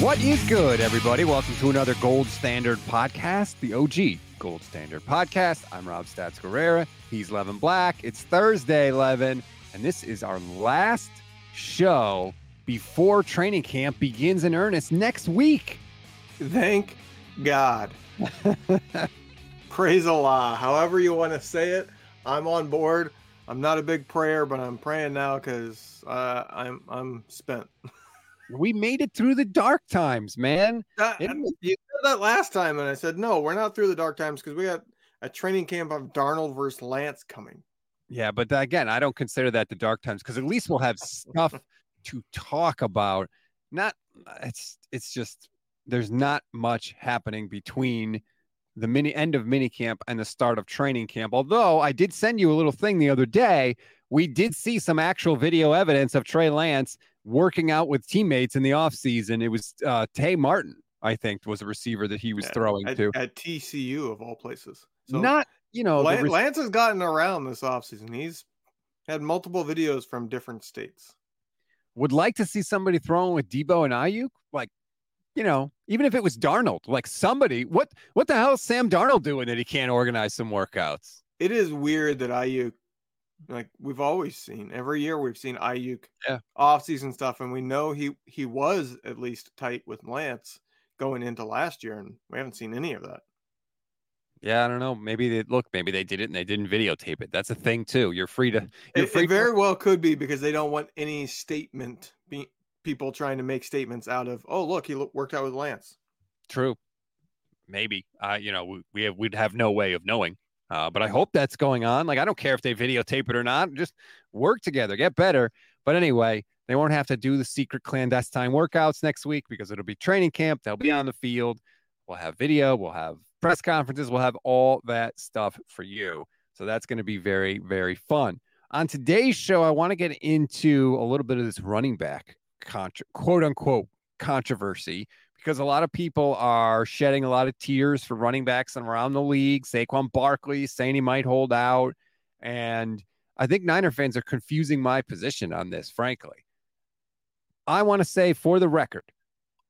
What is good, everybody? Welcome to another Gold Standard podcast, the OG Gold Standard podcast. I'm Rob Stats Guerrera. He's Levin Black. It's Thursday, Levin, and this is our last show before training camp begins in earnest next week. Thank God. Praise Allah. However you want to say it, I'm on board. I'm not a big prayer, but I'm praying now because uh, I'm I'm spent. We made it through the dark times, man. Uh, you said that last time, and I said no, we're not through the dark times because we got a training camp of Darnold versus Lance coming. Yeah, but again, I don't consider that the dark times because at least we'll have stuff to talk about. Not it's it's just there's not much happening between the mini end of mini camp and the start of training camp. Although I did send you a little thing the other day, we did see some actual video evidence of Trey Lance working out with teammates in the offseason. It was uh, Tay Martin, I think, was a receiver that he was at, throwing at, to at TCU of all places. So not, you know, Lance, Lance has gotten around this offseason. He's had multiple videos from different states. Would like to see somebody throwing with Deebo and Aiyuk, like you know, even if it was Darnold, like somebody, what what the hell is Sam Darnold doing that he can't organize some workouts? It is weird that Aiyuk like we've always seen every year we've seen Aiyuk yeah. off-season stuff, and we know he he was at least tight with Lance going into last year, and we haven't seen any of that. Yeah, I don't know. Maybe they look. Maybe they did it and they didn't videotape it. That's a thing too. You're free to. You're it, free it very to... well could be because they don't want any statement. Be, people trying to make statements out of. Oh, look, he worked out with Lance. True. Maybe. Uh, you know, we, we have we'd have no way of knowing. Uh, but I hope that's going on. Like, I don't care if they videotape it or not. Just work together, get better. But anyway, they won't have to do the secret clandestine workouts next week because it'll be training camp. They'll be on the field. We'll have video. We'll have press conferences. We'll have all that stuff for you. So that's going to be very, very fun. On today's show, I want to get into a little bit of this running back contra- quote unquote controversy because a lot of people are shedding a lot of tears for running backs around the league. Saquon Barkley saying he might hold out. And I think Niner fans are confusing my position on this, frankly. I want to say for the record,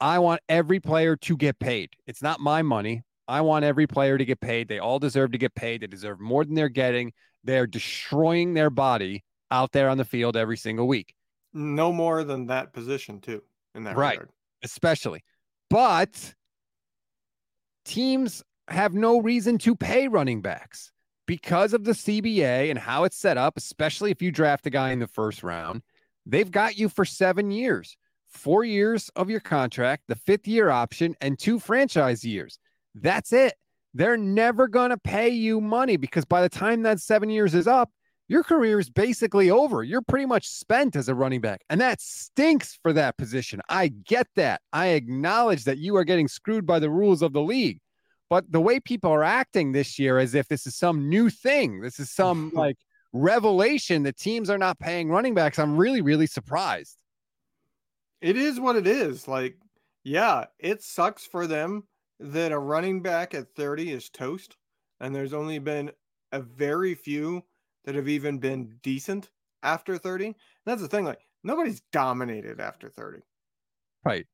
I want every player to get paid. It's not my money. I want every player to get paid. They all deserve to get paid. They deserve more than they're getting. They're destroying their body out there on the field every single week. No more than that position, too, in that right. regard. Especially. But teams have no reason to pay running backs. because of the CBA and how it's set up, especially if you draft a guy in the first round, they've got you for seven years, four years of your contract, the fifth year option, and two franchise years. That's it. They're never going to pay you money because by the time that seven years is up, your career is basically over. You're pretty much spent as a running back. And that stinks for that position. I get that. I acknowledge that you are getting screwed by the rules of the league. But the way people are acting this year as if this is some new thing, this is some like revelation that teams are not paying running backs, I'm really, really surprised. It is what it is. Like, yeah, it sucks for them that a running back at 30 is toast. And there's only been a very few that have even been decent after 30. And that's the thing, like nobody's dominated after 30. Right.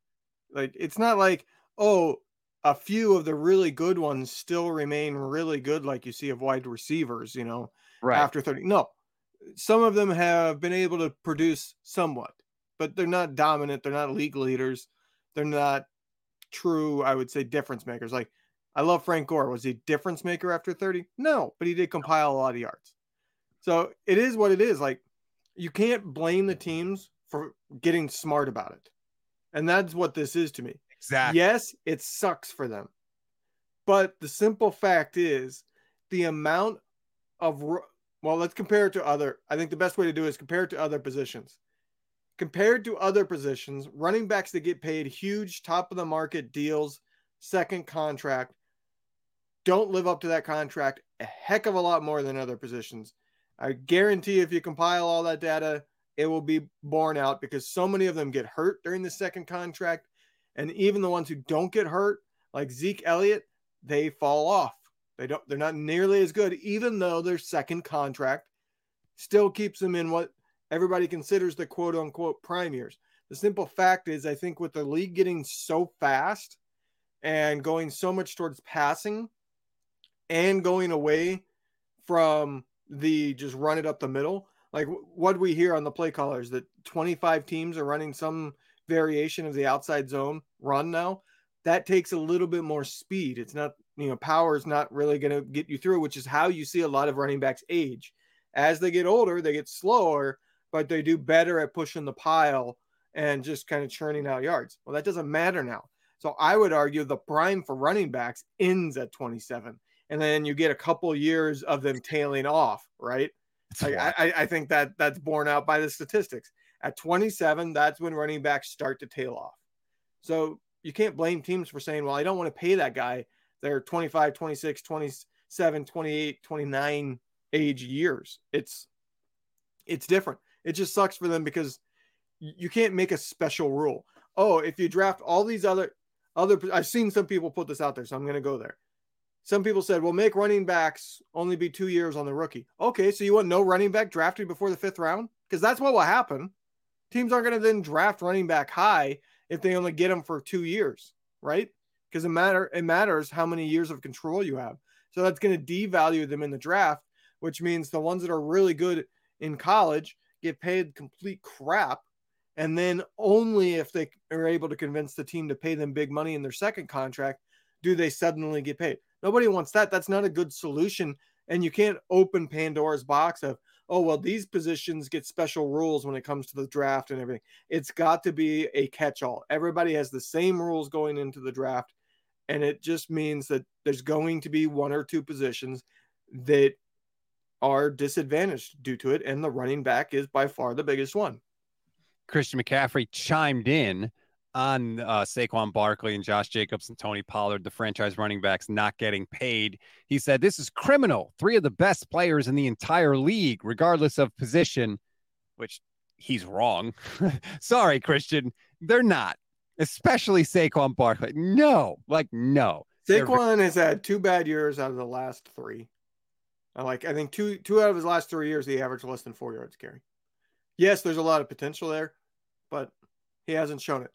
Like it's not like, oh, a few of the really good ones still remain really good, like you see of wide receivers, you know, right. after 30. No, some of them have been able to produce somewhat, but they're not dominant. They're not league leaders. They're not true, I would say, difference makers. Like I love Frank Gore. Was he a difference maker after 30? No, but he did compile a lot of yards. So it is what it is. Like you can't blame the teams for getting smart about it. And that's what this is to me. Exactly. Yes, it sucks for them. But the simple fact is the amount of well, let's compare it to other. I think the best way to do it is compare it to other positions. Compared to other positions, running backs that get paid huge top of the market deals, second contract, don't live up to that contract a heck of a lot more than other positions. I guarantee if you compile all that data, it will be borne out because so many of them get hurt during the second contract. And even the ones who don't get hurt, like Zeke Elliott, they fall off. They don't they're not nearly as good, even though their second contract still keeps them in what everybody considers the quote unquote prime years. The simple fact is, I think with the league getting so fast and going so much towards passing and going away from the just run it up the middle. Like what we hear on the play callers that 25 teams are running some variation of the outside zone run now. That takes a little bit more speed. It's not, you know, power is not really going to get you through, which is how you see a lot of running backs age. As they get older, they get slower, but they do better at pushing the pile and just kind of churning out yards. Well, that doesn't matter now. So I would argue the prime for running backs ends at 27 and then you get a couple years of them tailing off, right? Like, I, I think that that's borne out by the statistics. At 27, that's when running backs start to tail off. So you can't blame teams for saying, well, I don't want to pay that guy. They're 25, 26, 27, 28, 29 age years. It's it's different. It just sucks for them because you can't make a special rule. Oh, if you draft all these other other I've seen some people put this out there, so I'm going to go there some people said, well, make running backs only be two years on the rookie. Okay, so you want no running back drafted before the fifth round? Because that's what will happen. Teams aren't going to then draft running back high if they only get them for two years, right? Because it matter it matters how many years of control you have. So that's going to devalue them in the draft, which means the ones that are really good in college get paid complete crap. And then only if they are able to convince the team to pay them big money in their second contract do they suddenly get paid. Nobody wants that. That's not a good solution. And you can't open Pandora's box of, oh, well, these positions get special rules when it comes to the draft and everything. It's got to be a catch all. Everybody has the same rules going into the draft. And it just means that there's going to be one or two positions that are disadvantaged due to it. And the running back is by far the biggest one. Christian McCaffrey chimed in on uh, Saquon Barkley and Josh Jacobs and Tony Pollard, the franchise running backs, not getting paid. He said, This is criminal. Three of the best players in the entire league, regardless of position, which he's wrong. Sorry, Christian. They're not, especially Saquon Barkley. No, like, no. Saquon has had two bad years out of the last three. Like, I think two two out of his last three years, he averaged less than four yards carry. Yes, there's a lot of potential there, but he hasn't shown it.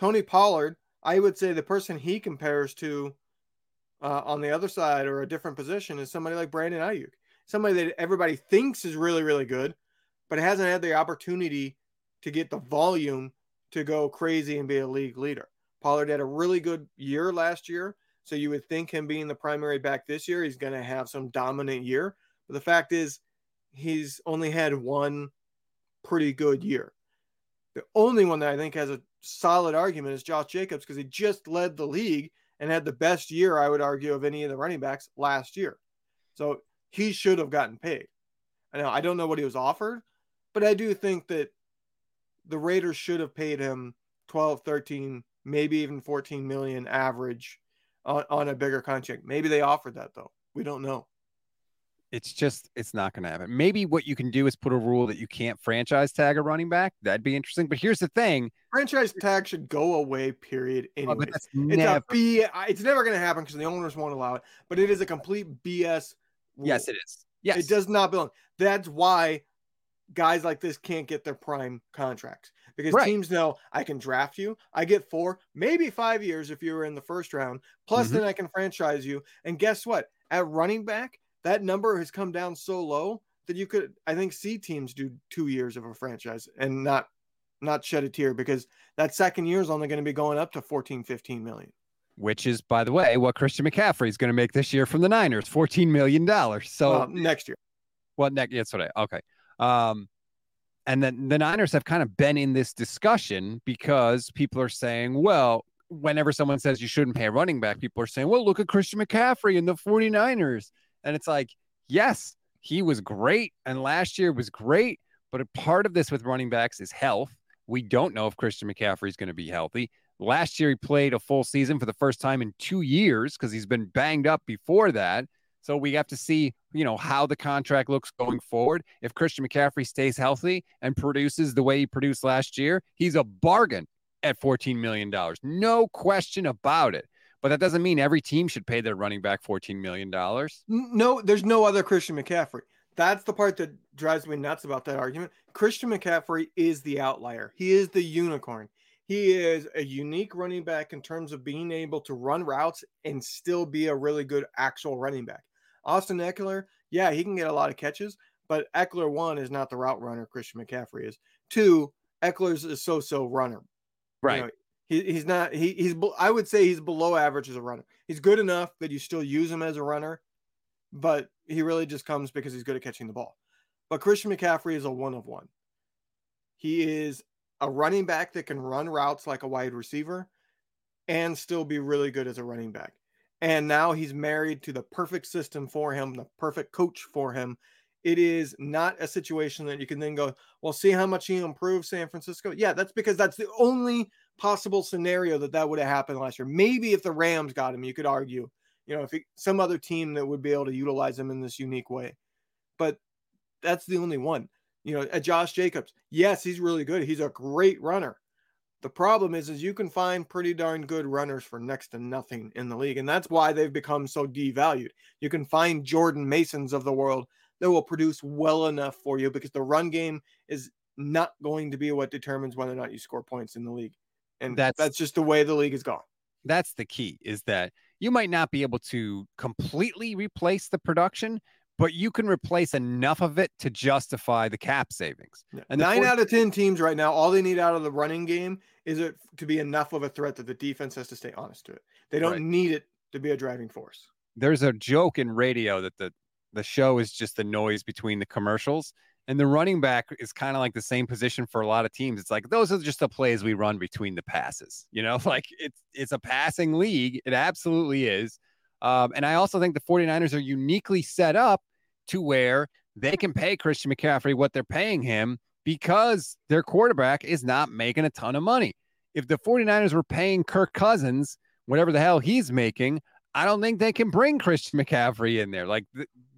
Tony Pollard, I would say the person he compares to uh, on the other side or a different position is somebody like Brandon Aiyuk, somebody that everybody thinks is really, really good, but hasn't had the opportunity to get the volume to go crazy and be a league leader. Pollard had a really good year last year. So you would think him being the primary back this year, he's going to have some dominant year. But the fact is, he's only had one pretty good year. The only one that I think has a solid argument is Josh Jacobs because he just led the league and had the best year, I would argue, of any of the running backs last year. So he should have gotten paid. I know I don't know what he was offered, but I do think that the Raiders should have paid him 12, 13, maybe even 14 million average on, on a bigger contract. Maybe they offered that though. We don't know. It's just it's not going to happen. Maybe what you can do is put a rule that you can't franchise tag a running back. That'd be interesting. But here's the thing: franchise tag should go away. Period. Anyway, oh, it's never... a B. It's never going to happen because the owners won't allow it. But it is a complete BS. Rule. Yes, it is. Yes, it does not belong. That's why guys like this can't get their prime contracts because right. teams know I can draft you. I get four, maybe five years if you were in the first round. Plus, mm-hmm. then I can franchise you. And guess what? At running back, that number has come down so low that you could, I think, see teams do two years of a franchise and not not shed a tear because that second year is only going to be going up to 14, 15 million. Which is, by the way, what Christian McCaffrey is going to make this year from the Niners, $14 million. So well, next year. Well, next, that's what I, okay. Um, and then the Niners have kind of been in this discussion because people are saying, well, whenever someone says you shouldn't pay a running back, people are saying, well, look at Christian McCaffrey and the 49ers. And it's like, yes, he was great. And last year was great. But a part of this with running backs is health. We don't know if Christian McCaffrey is going to be healthy. Last year, he played a full season for the first time in two years because he's been banged up before that. So we have to see, you know, how the contract looks going forward. If Christian McCaffrey stays healthy and produces the way he produced last year, he's a bargain at $14 million. No question about it. But that doesn't mean every team should pay their running back $14 million. No, there's no other Christian McCaffrey. That's the part that drives me nuts about that argument. Christian McCaffrey is the outlier. He is the unicorn. He is a unique running back in terms of being able to run routes and still be a really good actual running back. Austin Ekeler, yeah, he can get a lot of catches, but Ekeler one is not the route runner Christian McCaffrey is. Two, Ekeler's a so-so runner. Right. You know, he, he's not. He, he's. I would say he's below average as a runner. He's good enough that you still use him as a runner, but he really just comes because he's good at catching the ball. But Christian McCaffrey is a one of one. He is a running back that can run routes like a wide receiver and still be really good as a running back. And now he's married to the perfect system for him, the perfect coach for him. It is not a situation that you can then go, well, see how much he improved San Francisco. Yeah, that's because that's the only possible scenario that that would have happened last year. Maybe if the Rams got him, you could argue, you know, if he, some other team that would be able to utilize him in this unique way. But that's the only one. You know, at Josh Jacobs, yes, he's really good. He's a great runner. The problem is, is you can find pretty darn good runners for next to nothing in the league, and that's why they've become so devalued. You can find Jordan Masons of the world that will produce well enough for you because the run game is not going to be what determines whether or not you score points in the league, and that's that's just the way the league is gone. That's the key: is that you might not be able to completely replace the production, but you can replace enough of it to justify the cap savings. Yeah. And nine out of 10 teams right now, all they need out of the running game is it to be enough of a threat that the defense has to stay honest to it. They don't right. need it to be a driving force. There's a joke in radio that the, the show is just the noise between the commercials. And the running back is kind of like the same position for a lot of teams. It's like those are just the plays we run between the passes. You know, like it's it's a passing league. It absolutely is. Um, and I also think the 49ers are uniquely set up to where they can pay Christian McCaffrey what they're paying him because their quarterback is not making a ton of money. If the 49ers were paying Kirk Cousins whatever the hell he's making, I don't think they can bring Christian McCaffrey in there. Like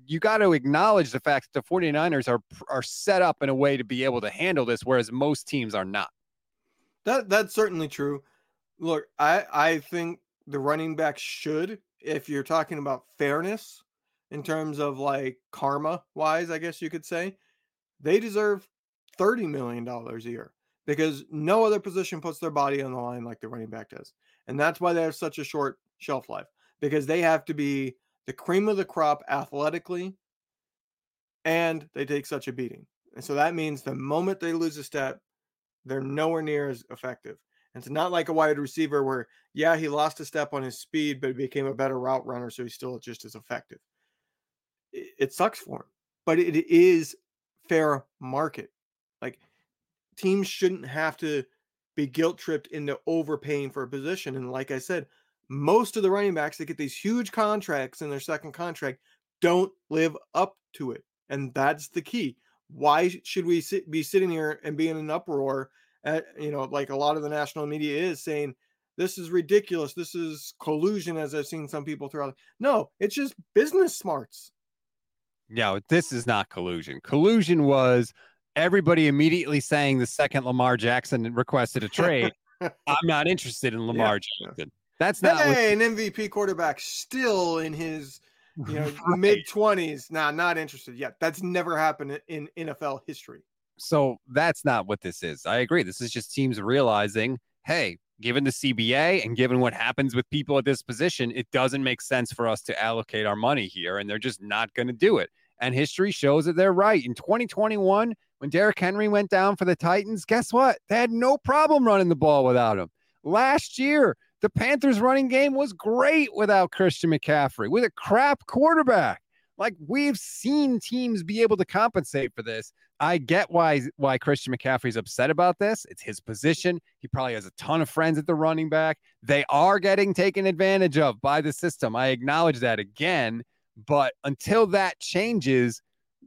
you got to acknowledge the fact that the 49ers are are set up in a way to be able to handle this whereas most teams are not. That that's certainly true. Look, I I think the running back should if you're talking about fairness in terms of like karma wise, I guess you could say, they deserve $30 million a year because no other position puts their body on the line like the running back does. And that's why they have such a short shelf life because they have to be the cream of the crop athletically and they take such a beating. And so that means the moment they lose a step, they're nowhere near as effective. And it's not like a wide receiver where, yeah, he lost a step on his speed, but he became a better route runner, so he's still just as effective. It, it sucks for him, but it is fair market. Like teams shouldn't have to be guilt tripped into overpaying for a position. And like I said, most of the running backs that get these huge contracts in their second contract don't live up to it. And that's the key. Why should we sit, be sitting here and be in an uproar at, you know, like a lot of the national media is saying, this is ridiculous. This is collusion, as I've seen some people throw out. No, it's just business smarts. No, this is not collusion. Collusion was everybody immediately saying the second Lamar Jackson requested a trade. I'm not interested in Lamar yeah. Jackson. That's not hey, what... an MVP quarterback still in his you know right. mid 20s. Nah, not interested yet. That's never happened in NFL history. So that's not what this is. I agree. This is just teams realizing, hey, given the CBA and given what happens with people at this position, it doesn't make sense for us to allocate our money here, and they're just not going to do it. And history shows that they're right. In 2021, when Derrick Henry went down for the Titans, guess what? They had no problem running the ball without him. Last year, the Panthers running game was great without Christian McCaffrey, with a crap quarterback. Like we've seen teams be able to compensate for this. I get why why Christian McCaffrey's upset about this. It's his position. He probably has a ton of friends at the running back. They are getting taken advantage of by the system. I acknowledge that again, but until that changes,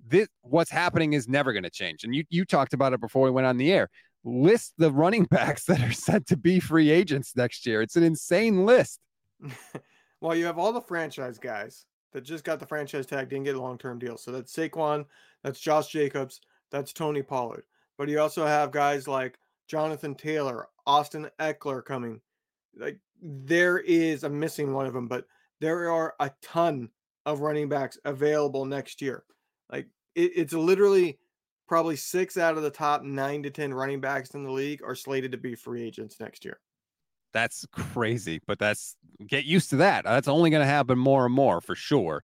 this what's happening is never going to change. And you you talked about it before we went on the air. List the running backs that are set to be free agents next year. It's an insane list. well, you have all the franchise guys that just got the franchise tag, didn't get a long term deal. So that's Saquon, that's Josh Jacobs, that's Tony Pollard. But you also have guys like Jonathan Taylor, Austin Ekeler coming. Like there is, I'm missing one of them, but there are a ton of running backs available next year. Like it, it's literally probably six out of the top nine to 10 running backs in the league are slated to be free agents next year. That's crazy, but that's get used to that. That's only going to happen more and more for sure.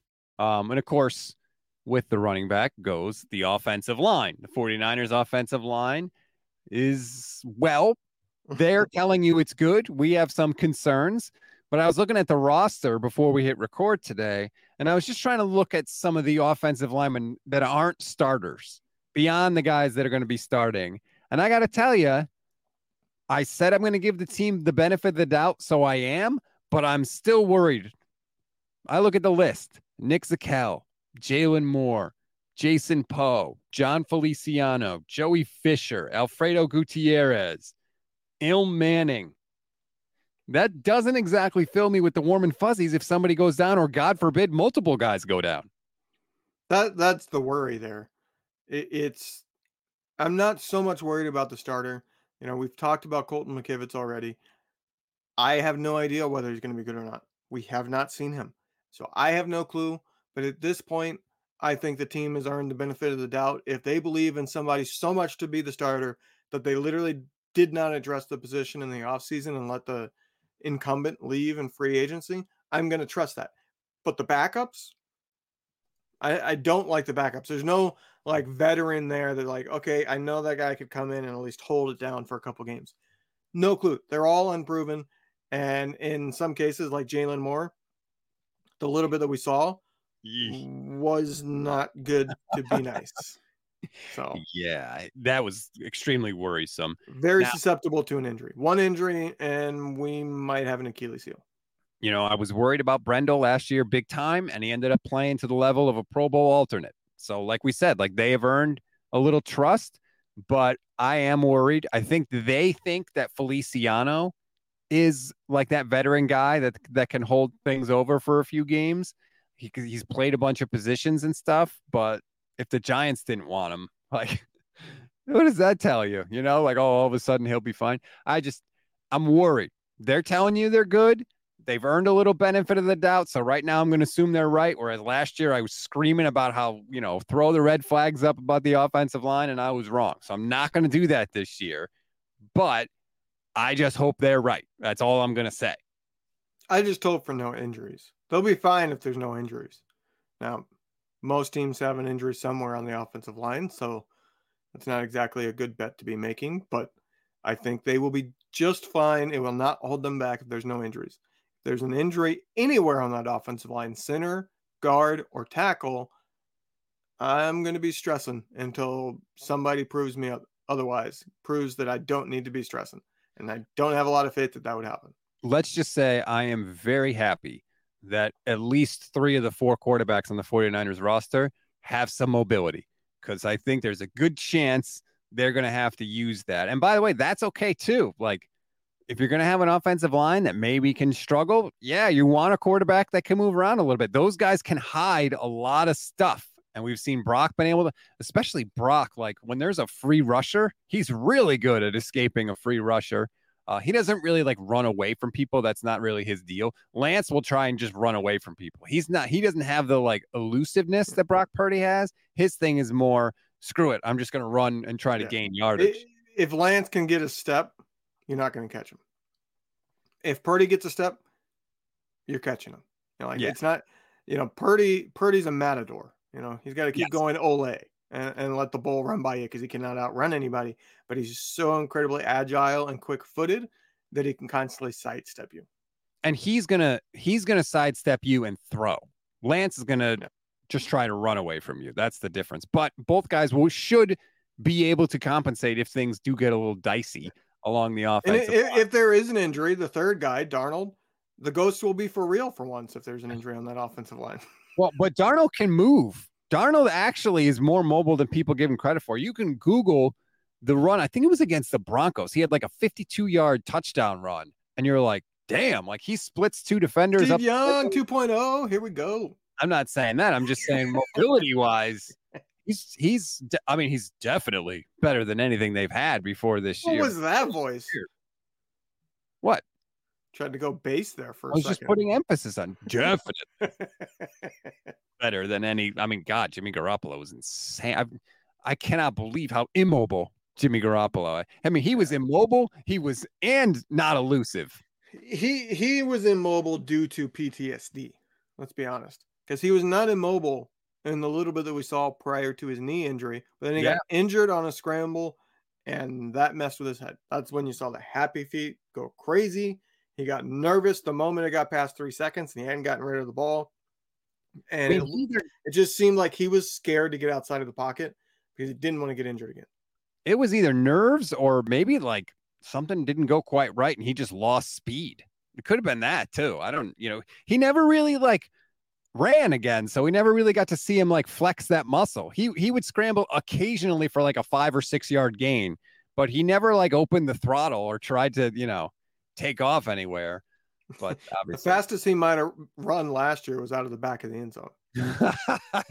Um, and of course, with the running back goes the offensive line. The 49ers offensive line is, well, they're telling you it's good. We have some concerns. But I was looking at the roster before we hit record today, and I was just trying to look at some of the offensive linemen that aren't starters beyond the guys that are going to be starting. And I got to tell you, I said I'm going to give the team the benefit of the doubt, so I am, but I'm still worried. I look at the list Nick Zakelj, Jaylon Moore, Jason Poe, John Feliciano, Joey Fisher, Alfredo Gutierrez, Ilm Manning. That doesn't exactly fill me with the warm and fuzzies if somebody goes down, or God forbid, multiple guys go down. That that's the worry there. It, it's I'm not so much worried about the starter. You know, we've talked about Colton McKivitz already. I have no idea whether he's going to be good or not. We have not seen him. So I have no clue. But at this point, I think the team has earned the benefit of the doubt. If they believe in somebody so much to be the starter that they literally did not address the position in the offseason and let the incumbent leave in free agency, I'm going to trust that. But the backups, I, I don't like the backups. There's no like veteran there that like, okay, I know that guy could come in and at least hold it down for a couple games. No clue. They're all unproven. And in some cases, like Jaylon Moore, the little bit that we saw Yeesh. was not good to be nice. So Yeah, that was extremely worrisome. very Now- susceptible to an injury. One injury, and we might have an Achilles heel. You know, I was worried about Brendel last year big time, and he ended up playing to the level of a Pro Bowl alternate. So, like we said, like they have earned a little trust, but I am worried. I think they think that Feliciano is like that veteran guy that that can hold things over for a few games. He he's played a bunch of positions and stuff, but if the Giants didn't want him, like what does that tell you? You know, like oh, all of a sudden he'll be fine. I just I'm worried. They're telling you they're good. They've earned a little benefit of the doubt. So right now I'm going to assume they're right. Whereas last year I was screaming about how, you know, throw the red flags up about the offensive line and I was wrong. So I'm not going to do that this year. But I just hope they're right. That's all I'm going to say. I just hope for no injuries. They'll be fine if there's no injuries. Now, most teams have an injury somewhere on the offensive line, so it's not exactly a good bet to be making, but I think they will be just fine. It will not hold them back if there's no injuries. If there's an injury anywhere on that offensive line, center, guard, or tackle, I'm going to be stressing until somebody proves me oth- otherwise, proves that I don't need to be stressing. And I don't have a lot of faith that that would happen. Let's just say I am very happy that at least three of the four quarterbacks on the 49ers roster have some mobility because I think there's a good chance they're going to have to use that. And by the way, that's okay too. Like, if you're going to have an offensive line that maybe can struggle, yeah, you want a quarterback that can move around a little bit. Those guys can hide a lot of stuff. And we've seen Brock been able to, especially Brock, like when there's a free rusher, he's really good at escaping a free rusher. Uh, he doesn't really like run away from people. That's not really his deal. Lance will try and just run away from people. He's not, he doesn't have the like elusiveness that Brock Purdy has. His thing is more screw it. I'm just going to run and try to Yeah. gain yardage. If Lance can get a step, you're not going to catch him. If Purdy gets a step, you're catching him. You know, like Yeah. it's not, you know, Purdy. Purdy's a matador. You know, he's got to keep Yes. going ole and, and let the bull run by you because he cannot outrun anybody. But he's so incredibly agile and quick footed that he can constantly sidestep you. and he's gonna he's gonna sidestep you and throw. Lance is gonna Yeah. just try to run away from you. That's the difference. But both guys will should be able to compensate if things do get a little dicey along the offensive. if, if there is an injury, the third guy, Darnold, the ghost will be for real for once if there's an injury on that offensive line. well, but Darnold can move. Darnold actually is more mobile than people give him credit for. You can Google the run. I think it was against the Broncos. He had like a 52 yard touchdown run, and you're like, damn, like he splits two defenders Steve up. Young 2.0, here we go. I'm not saying that. I'm just saying mobility wise, he's he's. de- I mean, he's definitely better than anything they've had before this What year. What was that voice? What? Tried to go base there for I was just putting emphasis on definitely better than any. I mean, God, Jimmy Garoppolo was insane. I, I cannot believe how immobile Jimmy Garoppolo. I mean, he was immobile. He was and not elusive. he he was immobile due to PTSD. Let's be honest, because he was not immobile in the little bit that we saw prior to his knee injury, but then he got injured on a scramble, and that messed with his head. That's when you saw the happy feet go crazy. He got nervous the moment it got past three seconds, and he hadn't gotten rid of the ball. And it, either- it just seemed like he was scared to get outside of the pocket because he didn't want to get injured again. it was either nerves or maybe like something didn't go quite right and he just lost speed. It could have been that too. I don't, you know, he never really like ran again, so we never really got to see him like flex that muscle. He he would scramble occasionally for like a 5 or 6 yard gain, but he never like opened the throttle or tried to, you know, take off anywhere. But The fastest he might have run last year was out of the back of the end zone.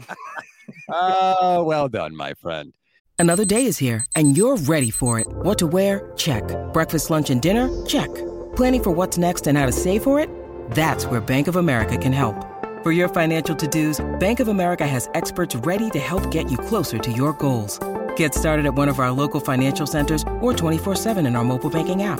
Oh, well done, my friend. Another day is here, and you're ready for it. What to wear? Check. Breakfast, lunch, and dinner? Check. Planning for what's next and how to save for it? That's where Bank of America can help. For your financial to dos, Bank of America has experts ready to help get you closer to your goals. Get started at one of our local financial centers or 24-7 in our mobile banking app.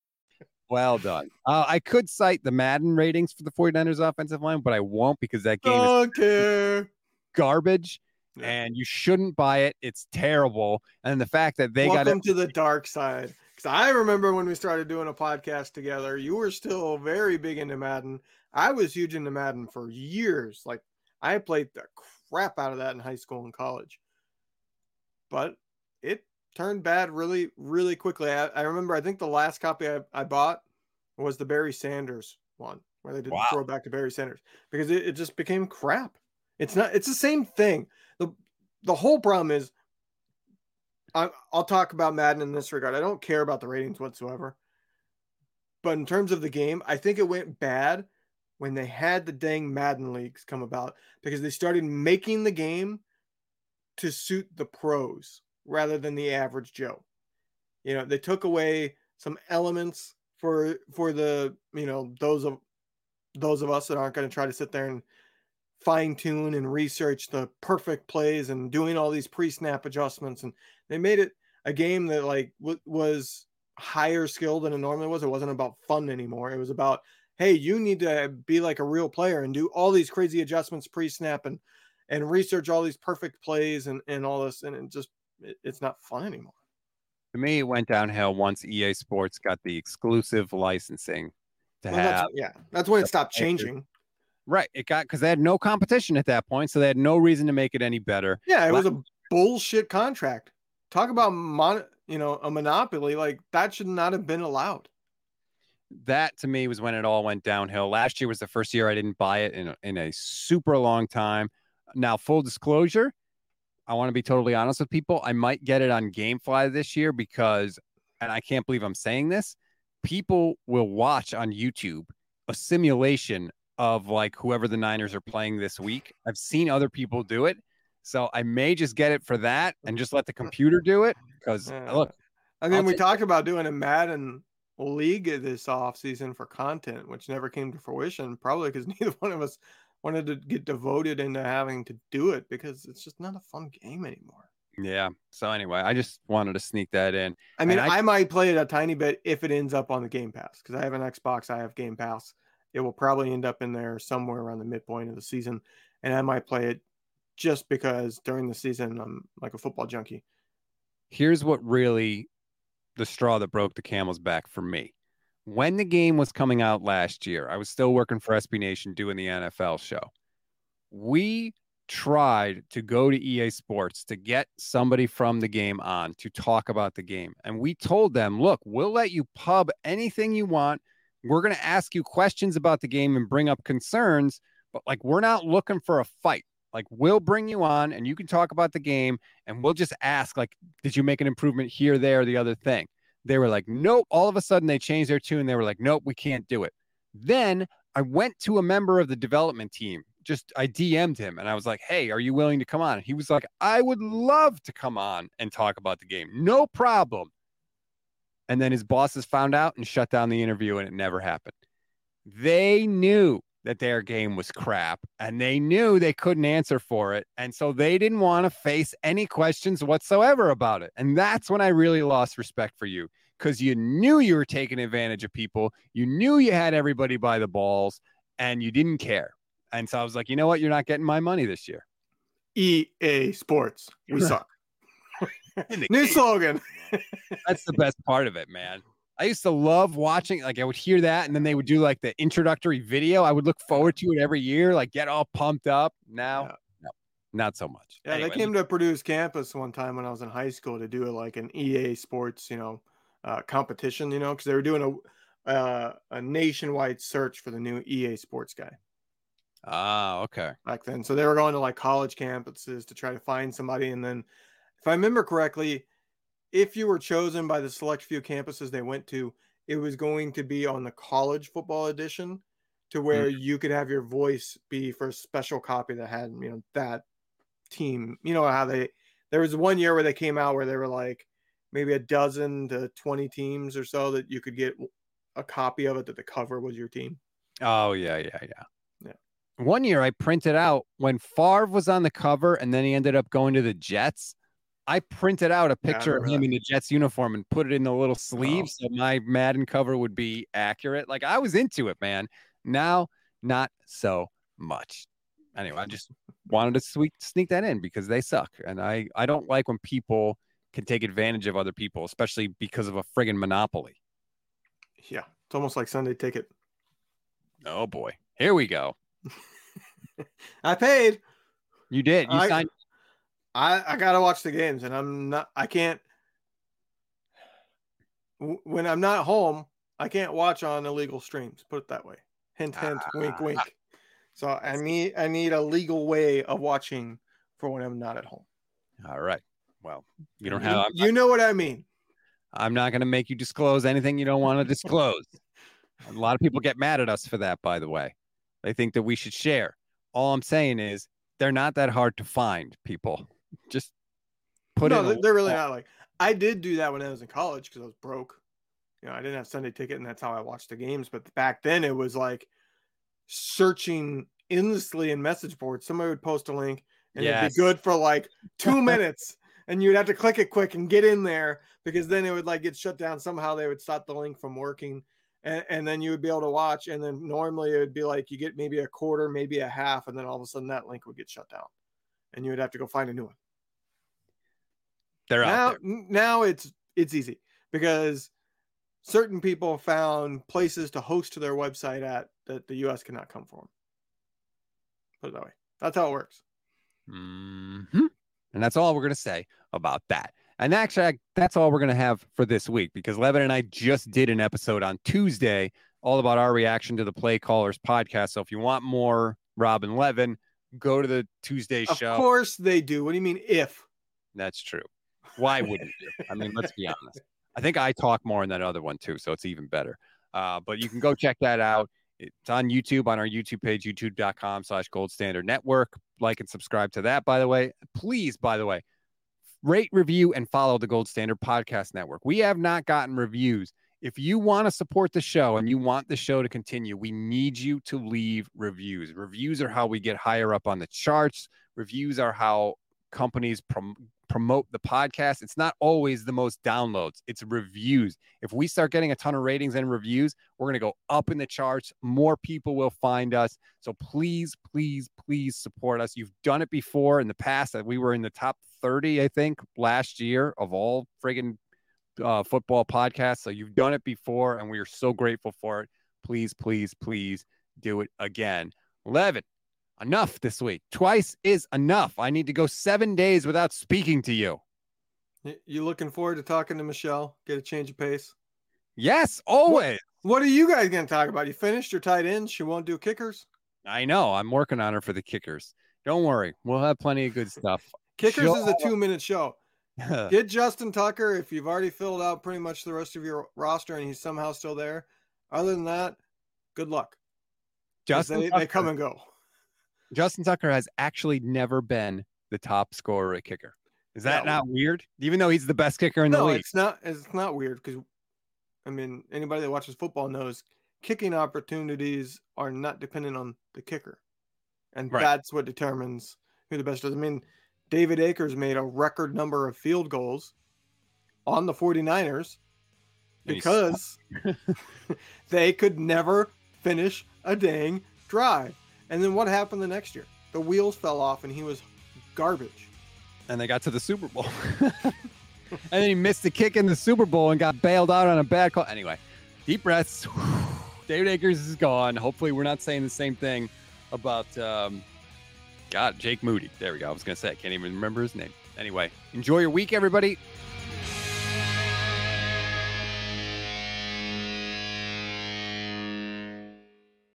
Well done. Uh, I could cite the Madden ratings for the 49ers offensive line, but I won't because that game is Don't care. garbage Yeah. and you shouldn't buy it. It's terrible. And the fact that they got Welcome it. to the dark side. Because I remember when we started doing a podcast together, you were still very big into Madden. I was huge into Madden for years. Like I played the crap out of that in high school and college. But it turned bad really, really quickly. I, I remember I think the last copy I, I bought was the Barry Sanders one, where they did Wow. the throwback to Barry Sanders. Because it, it just became crap. It's not it's the same thing. The the whole problem is I, I'll talk about Madden in this regard. I don't care about the ratings whatsoever. But in terms of the game, I think it went bad when they had the dang Madden leagues come about because they started making the game to suit the pros rather than the average Joe. You know, they took away some elements for for the, you know, those of those of us that aren't going to try to sit there and fine tune and research the perfect plays and doing all these pre-snap adjustments. And they made it a game that like w- was higher skill than it normally was. It wasn't about fun anymore. It was about hey you need to be like a real player and do all these crazy adjustments pre-snap and and research all these perfect plays and and all this. And it just it, it's not fun anymore To me, it went downhill once EA Sports got the exclusive licensing to Well, have. that's, yeah that's when it stopped changing Right. It got because they had no competition at that point. So they had no reason to make it any better. yeah it was a bullshit contract talk about mon you know a monopoly like that should not have been allowed that to me was when it all went downhill. Last year was the first year I didn't buy it in a, in a super long time. Now, full disclosure, I want to be totally honest with people. I might get it on GameFly this year because, and I can't believe I'm saying this, people will watch on YouTube a simulation of like whoever the Niners are playing this week. I've seen other people do it. So I may just get it for that and just let the computer do it because Yeah. look, I mean, I'll we take- talked about doing a Madden league this off season for content, which never came to fruition, probably because neither one of us wanted to get devoted into having to do it because it's just not a fun game anymore. yeah. So anyway, I just wanted to sneak that in. I mean, I- I, might play it a tiny bit if it ends up on the Game Pass because I have an Xbox, I have Game Pass. It will probably end up in there somewhere around the midpoint of the season, and I might play it just because during the season I'm like a football junkie. here's what really the straw that broke the camel's back for me. When the game was coming out last year, I was still working for SB Nation doing the NFL show. We tried to go to EA Sports to get somebody from the game on to talk about the game. And we told them, look, we'll let you pub anything you want. We're going to ask you questions about the game and bring up concerns, but like we're not looking for a fight. Like we'll bring you on and you can talk about the game and we'll just ask like did you make an improvement here there the other thing. They were like nope, all of a sudden they changed their tune. They were like nope, we can't do it. Then I went to a member of the development team. Just I DM'd him and I was like, "Hey, are you willing to come on?" And he was like, "I would love to come on and talk about the game. No problem." And then his bosses found out and shut down the interview and it never happened. They knew that their game was crap and they knew they couldn't answer for it. And so they didn't want to face any questions whatsoever about it. And that's when I really lost respect for you because you knew you were taking advantage of people. You knew you had everybody by the balls and you didn't care. And so I was like, you know what? You're not getting my money this year. EA Sports, we suck. New game. slogan. That's the best part of it, man. I used to love watching, like, I would hear that, and then they would do like the introductory video. I would look forward to it every year, like, get all pumped up. Now, Yeah. no, not so much. Yeah, Anyway, they came to Purdue's campus one time when I was in high school to do like an EA Sports, you know, uh, competition. You know, because they were doing a uh, a nationwide search for the new EA Sports guy Ah, okay. back then. So they were going to like college campuses to try to find somebody. And then, if I remember correctly, if you were chosen by the select few campuses they went to, it was going to be on the college football edition to where mm. you could have your voice be for a special copy that had, you know, that team. You know how they there was one year where they came out where they were like maybe a dozen to 20 teams or so that you could get a copy of it that the cover was your team. Oh yeah, yeah, yeah. Yeah. One year I printed out when Favre was on the cover and then he ended up going to the Jets. I printed out a picture of him in the Jets uniform and put it in the little sleeve Oh. so my Madden cover would be accurate. Like I was into it, man. Now, not so much. Anyway, I just wanted to sweep, sneak that in because they suck, and I I don't like when people can take advantage of other people, especially because of a friggin' monopoly. Yeah. It's almost like Sunday ticket. Oh boy, here we go. I paid. You did. You I- signed. I I gotta watch the games, and I'm not. I can't. When I'm not home, I can't watch on illegal streams. Put it that way. Hint, hint, wink, Ah. wink. So I need I need a legal way of watching for when I'm not at home. All right. Well, you don't have. I'm, You know what I mean. I'm not going to make you disclose anything you don't want to disclose. a lot of people get mad at us for that, by the way. They think that we should share. All I'm saying is they're not that hard to find. People just put it. no, they're- really not like. I did do that when I was in college because I was broke. You know, I didn't have Sunday ticket, and that's how I watched the games. But back then, it was like searching endlessly in message boards. Somebody would post a link, and it'd be good for like two minutes, and you'd have to click it quick and get in there because then it would like get shut down. Somehow they would stop the link from working, and, and then you would be able to watch. And then normally it would be like you get maybe a quarter, maybe a half, and then all of a sudden that link would get shut down, and you would have to go find a new one They're now out there. now it's it's easy because certain people found places to host their website at that the US cannot come for them. Put it that way. That's how it works. Mhm. And that's all we're going to say about that. And actually, that's all we're going to have for this week because Levin and I just did an episode on Tuesday all about our reaction to the Play Callers podcast. So if you want more Robin Levin, go to the Tuesday Of show. Of course they do. What do you mean if? That's true. Why wouldn't you? I mean, let's be honest. I think I talk more in that other one too, so it's even better. Uh, but you can go check that out. It's on YouTube on our YouTube page, youtube.com slash gold standard network. Like and subscribe to that, by the way. Please, by the way, rate, review, and follow the Gold Standard Podcast Network. We have not gotten reviews. If you want to support the show and you want the show to continue, we need you to leave reviews. Reviews are how we get higher up on the charts. Reviews are how companies prom- promote the podcast. It's not always the most downloads, it's reviews. If we start getting a ton of ratings and reviews, we're going to go up in the charts. More people will find us. So please, please, please support us. You've done it before in the past that we were in the top 30, I think, last year of all friggin' uh, football podcasts. So you've done it before, and we are so grateful for it. Please, please, please do it again. Levin, enough this week. Twice is enough. I need to go seven days without speaking to you. You looking forward to talking to Michelle? Get a change of pace. Yes, always. What are you guys going to talk about? You finished your tight ends. She won't do kickers. I know. I'm working on her for the kickers. Don't worry. We'll have plenty of good stuff. Kickers She'll- is a two minute show. Get Justin Tucker if you've already filled out pretty much the rest of your roster and he's somehow still there. Other than that, good luck. Justin they, they come and go. Justin Tucker has actually never been the top scorer at kicker. Is that Yeah, not weird? Even though he's the best kicker in the No, league. it's not. It's not weird because, I mean, anybody that watches football knows kicking opportunities are not dependent on the kicker, and Right. that's what determines who the best is. I mean, David Akers made a record number of field goals on the 49ers because they could never finish a dang drive. And then what happened the next year? The wheels fell off and he was garbage. and they got to the Super Bowl. and then he missed the kick in the Super Bowl and got bailed out on a bad call. Anyway, deep breaths. David Akers is gone. Hopefully, we're not saying the same thing about um, God, Jake Moody. There we go. I was gonna say, I can't even remember his name. Anyway, enjoy your week, everybody.